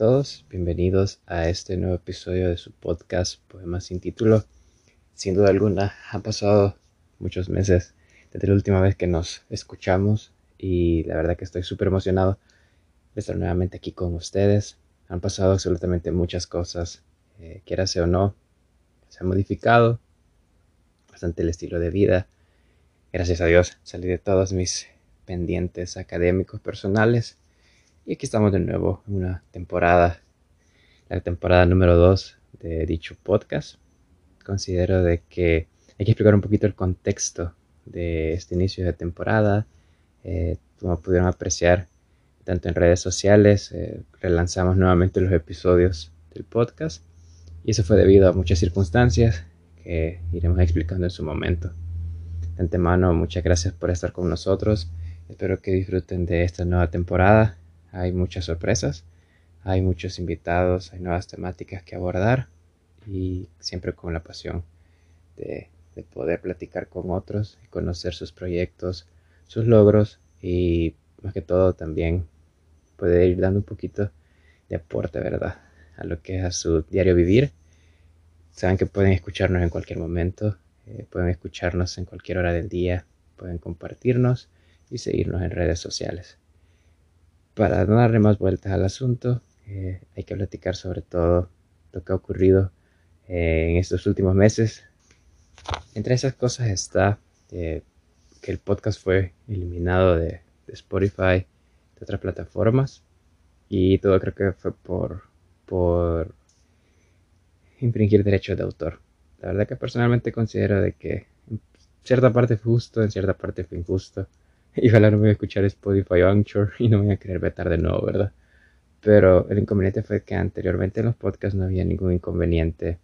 Todos, bienvenidos a este nuevo episodio de su podcast Poemas sin título. Sin duda alguna, han pasado muchos meses desde la última vez que nos escuchamos y la verdad que estoy súper emocionado de estar nuevamente aquí con ustedes. Han pasado absolutamente muchas cosas, eh, quiera sea o no, se ha modificado bastante el estilo de vida. Gracias a Dios salí de todos mis pendientes académicos personales y aquí estamos de nuevo en una temporada, la temporada número 2 de dicho podcast. Considero de que hay que explicar un poquito el contexto de este inicio de temporada. Eh, como pudieron apreciar, tanto en redes sociales, eh, relanzamos nuevamente los episodios del podcast. Y eso fue debido a muchas circunstancias que iremos explicando en su momento. De antemano, muchas gracias por estar con nosotros. Espero que disfruten de esta nueva temporada hay muchas sorpresas, hay muchos invitados, hay nuevas temáticas que abordar y siempre con la pasión de, poder platicar con otros conocer sus proyectos, sus logros y más que todo también poder ir dando un poquito de aporte, ¿verdad? A lo que es a su diario vivir. Saben que pueden escucharnos en cualquier momento, eh, pueden escucharnos en cualquier hora del día, pueden compartirnos y seguirnos en redes sociales para no darle más vueltas al asunto, eh, hay que platicar sobre todo lo que ha ocurrido eh, en estos últimos meses. Entre esas cosas está eh, que el podcast fue eliminado de, Spotify, de otras plataformas, y todo creo que fue por, por infringir derechos de autor. La verdad que personalmente considero de que en cierta parte fue justo, en cierta parte fue injusto. Y ojalá no me voy a escuchar Spotify Anchor y no me voy a querer vetar de nuevo, ¿verdad? Pero el inconveniente fue que anteriormente en los podcasts no había ningún inconveniente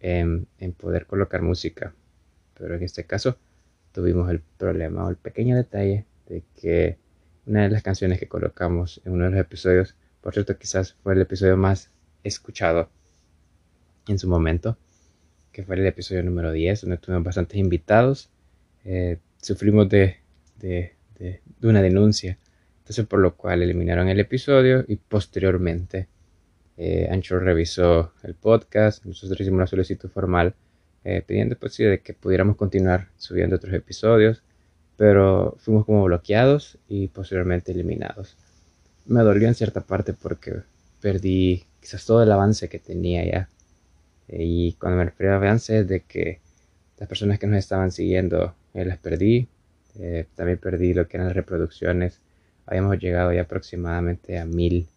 en, poder colocar música. Pero en este caso tuvimos el problema o el pequeño detalle de que una de las canciones que colocamos en uno de los episodios, por cierto, quizás fue el episodio más escuchado en su momento, que fue el episodio número 10, donde tuvimos bastantes invitados. Eh, sufrimos de, de, una denuncia. Entonces, por lo cual eliminaron el episodio y posteriormente eh, Anchor revisó el podcast. Nosotros hicimos una solicitud formal eh, pidiendo pues, de que pudiéramos continuar subiendo otros episodios, pero fuimos como bloqueados y posteriormente eliminados. Me dolió en cierta parte porque perdí quizás todo el avance que tenía ya. y cuando me refiero a avance de que las personas que nos estaban siguiendo eh, las perdí, eh, también perdí lo que eran las reproducciones. Habíamos llegado ya aproximadamente a mil,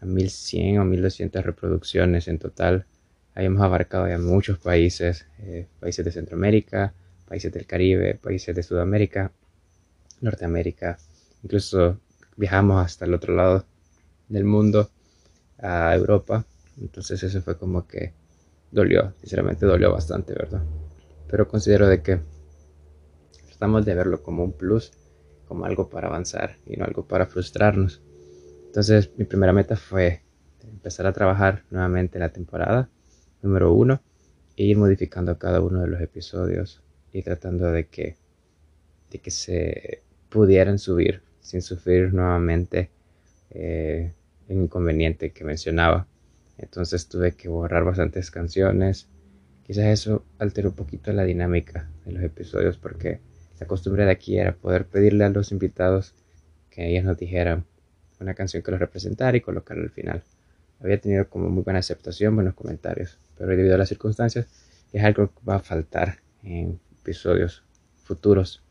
a 1100 o 1200 reproducciones en total. Habíamos abarcado ya muchos países, eh, países de Centroamérica, países del Caribe, países de Sudamérica, Norteamérica. Incluso viajamos hasta el otro lado del mundo, a Europa. Entonces eso fue como que dolió, sinceramente dolió bastante, ¿verdad? Pero considero de que tratamos de verlo como un plus, como algo para avanzar y no algo para frustrarnos. Entonces mi primera meta fue empezar a trabajar nuevamente la temporada número uno e ir modificando cada uno de los episodios y tratando de que, de que se pudieran subir sin sufrir nuevamente eh, el inconveniente que mencionaba. Entonces tuve que borrar bastantes canciones. Quizás eso alteró un poquito la dinámica de los episodios porque la costumbre de aquí era poder pedirle a los invitados que ellos nos dijeran una canción que los representara y colocarla al final. Había tenido como muy buena aceptación, buenos comentarios, pero debido a las circunstancias es algo que va a faltar en episodios futuros.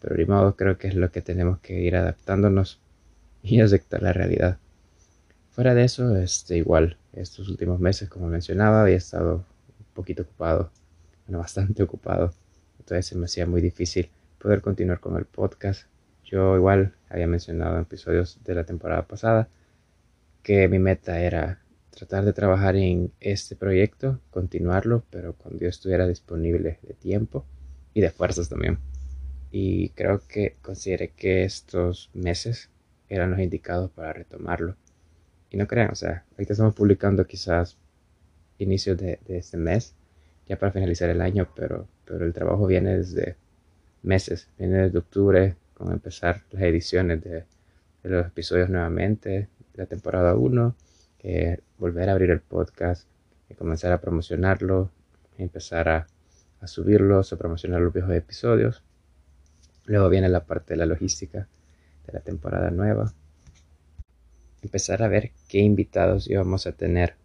Pero de modo creo que es lo que tenemos que ir adaptándonos y aceptar la realidad. Fuera de eso, este, igual, estos últimos meses, como mencionaba, había estado un poquito ocupado, bueno, bastante ocupado. Entonces se me hacía muy difícil poder continuar con el podcast. Yo igual había mencionado en episodios de la temporada pasada que mi meta era tratar de trabajar en este proyecto, continuarlo, pero cuando yo estuviera disponible de tiempo y de fuerzas también. Y creo que consideré que estos meses eran los indicados para retomarlo. Y no crean, o sea, ahorita estamos publicando quizás inicios de, de este mes, ya para finalizar el año, pero, pero el trabajo viene desde meses. Viene desde octubre con empezar las ediciones de, los episodios nuevamente, la temporada 1, eh, volver a abrir el podcast, y comenzar a promocionarlo, empezar a, a subirlos, a promocionar los viejos episodios. Luego viene la parte de la logística de la temporada nueva. Empezar a ver qué invitados íbamos a tener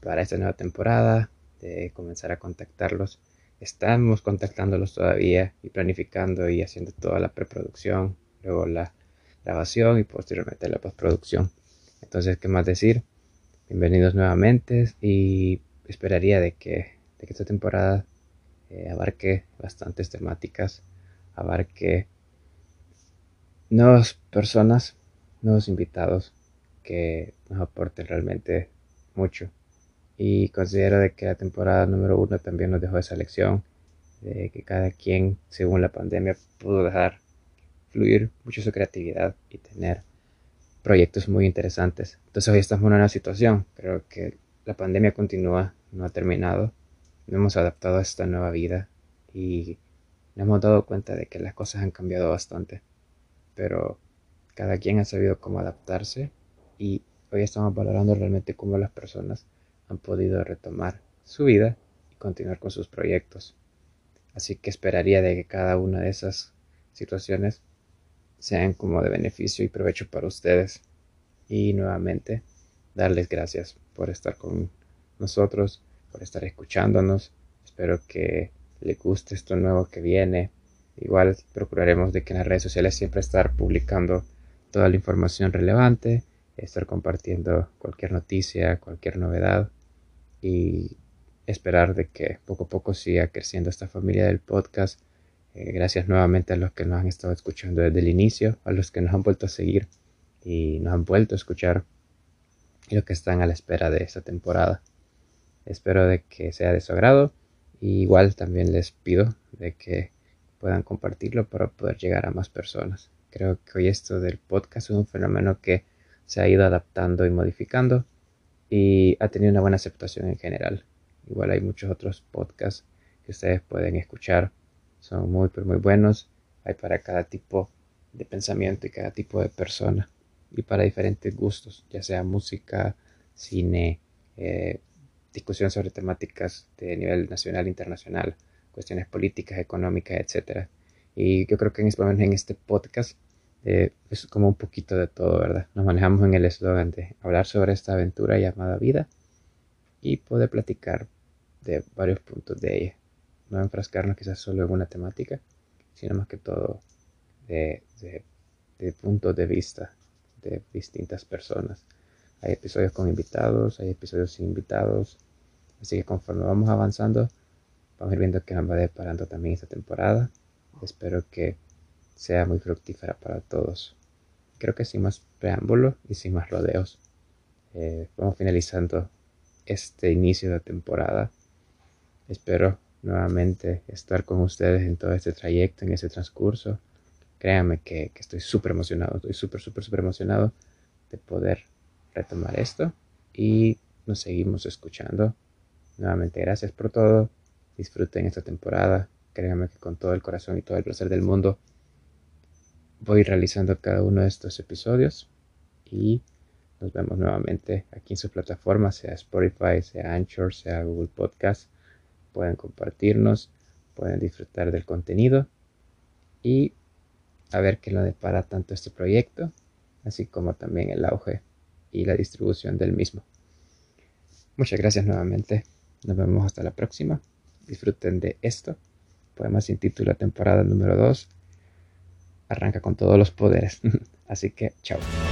para esta nueva temporada, de comenzar a contactarlos. Estamos contactándolos todavía y planificando y haciendo toda la preproducción, luego la grabación y posteriormente la postproducción. Entonces, ¿qué más decir? Bienvenidos nuevamente y esperaría de que, esta temporada eh, abarque bastantes temáticas, abarque nuevas personas, nuevos invitados que nos aporten realmente mucho. Y considero de que la temporada número uno también nos dejó esa lección de que cada quien, según la pandemia, pudo dejar fluir mucho su creatividad y tener proyectos muy interesantes. Entonces hoy estamos en una situación, creo que la pandemia continúa, no ha terminado, no hemos adaptado a esta nueva vida y nos hemos dado cuenta de que las cosas han cambiado bastante, pero cada quien ha sabido cómo adaptarse y hoy estamos valorando realmente cómo las personas han podido retomar su vida y continuar con sus proyectos. Así que esperaría de que cada una de esas situaciones sean como de beneficio y provecho para ustedes. Y nuevamente, darles gracias por estar con nosotros, por estar escuchándonos. Espero que les guste esto nuevo que viene. Igual procuraremos de que en las redes sociales siempre estar publicando toda la información relevante, estar compartiendo cualquier noticia, cualquier novedad y esperar de que poco a poco siga creciendo esta familia del podcast eh, gracias nuevamente a los que nos han estado escuchando desde el inicio, a los que nos han vuelto a seguir y nos han vuelto a escuchar y los que están a la espera de esta temporada. Espero de que sea de su agrado y igual también les pido de que puedan compartirlo para poder llegar a más personas. Creo que hoy esto del podcast es un fenómeno que se ha ido adaptando y modificando y ha tenido una buena aceptación en general. Igual hay muchos otros podcasts que ustedes pueden escuchar son muy, pero muy buenos. Hay para cada tipo de pensamiento y cada tipo de persona. Y para diferentes gustos, ya sea música, cine, eh, discusión sobre temáticas de nivel nacional, internacional, cuestiones políticas, económicas, etc. Y yo creo que en, en este podcast eh, es como un poquito de todo, ¿verdad? Nos manejamos en el eslogan de hablar sobre esta aventura llamada vida y poder platicar de varios puntos de ella no enfrascarnos quizás solo en una temática, sino más que todo de, de, puntos de vista de distintas personas. Hay episodios con invitados, hay episodios sin invitados, así que conforme vamos avanzando, vamos a ir viendo que nos va deparando también esta temporada. Espero que sea muy fructífera para todos. Creo que sin más preámbulo y sin más rodeos, eh, vamos finalizando este inicio de temporada. Espero nuevamente estar con ustedes en todo este trayecto, en ese transcurso. Créanme que, estoy súper emocionado, estoy súper, súper, súper emocionado de poder retomar esto y nos seguimos escuchando. Nuevamente, gracias por todo. Disfruten esta temporada. Créanme que con todo el corazón y todo el placer del mundo voy realizando cada uno de estos episodios y nos vemos nuevamente aquí en su plataforma, sea Spotify, sea Anchor, sea Google Podcast pueden compartirnos, pueden disfrutar del contenido y a ver qué lo depara tanto este proyecto, así como también el auge y la distribución del mismo. Muchas gracias nuevamente. Nos vemos hasta la próxima. Disfruten de esto. Poema sin título, temporada número 2. Arranca con todos los poderes. Así que, chao.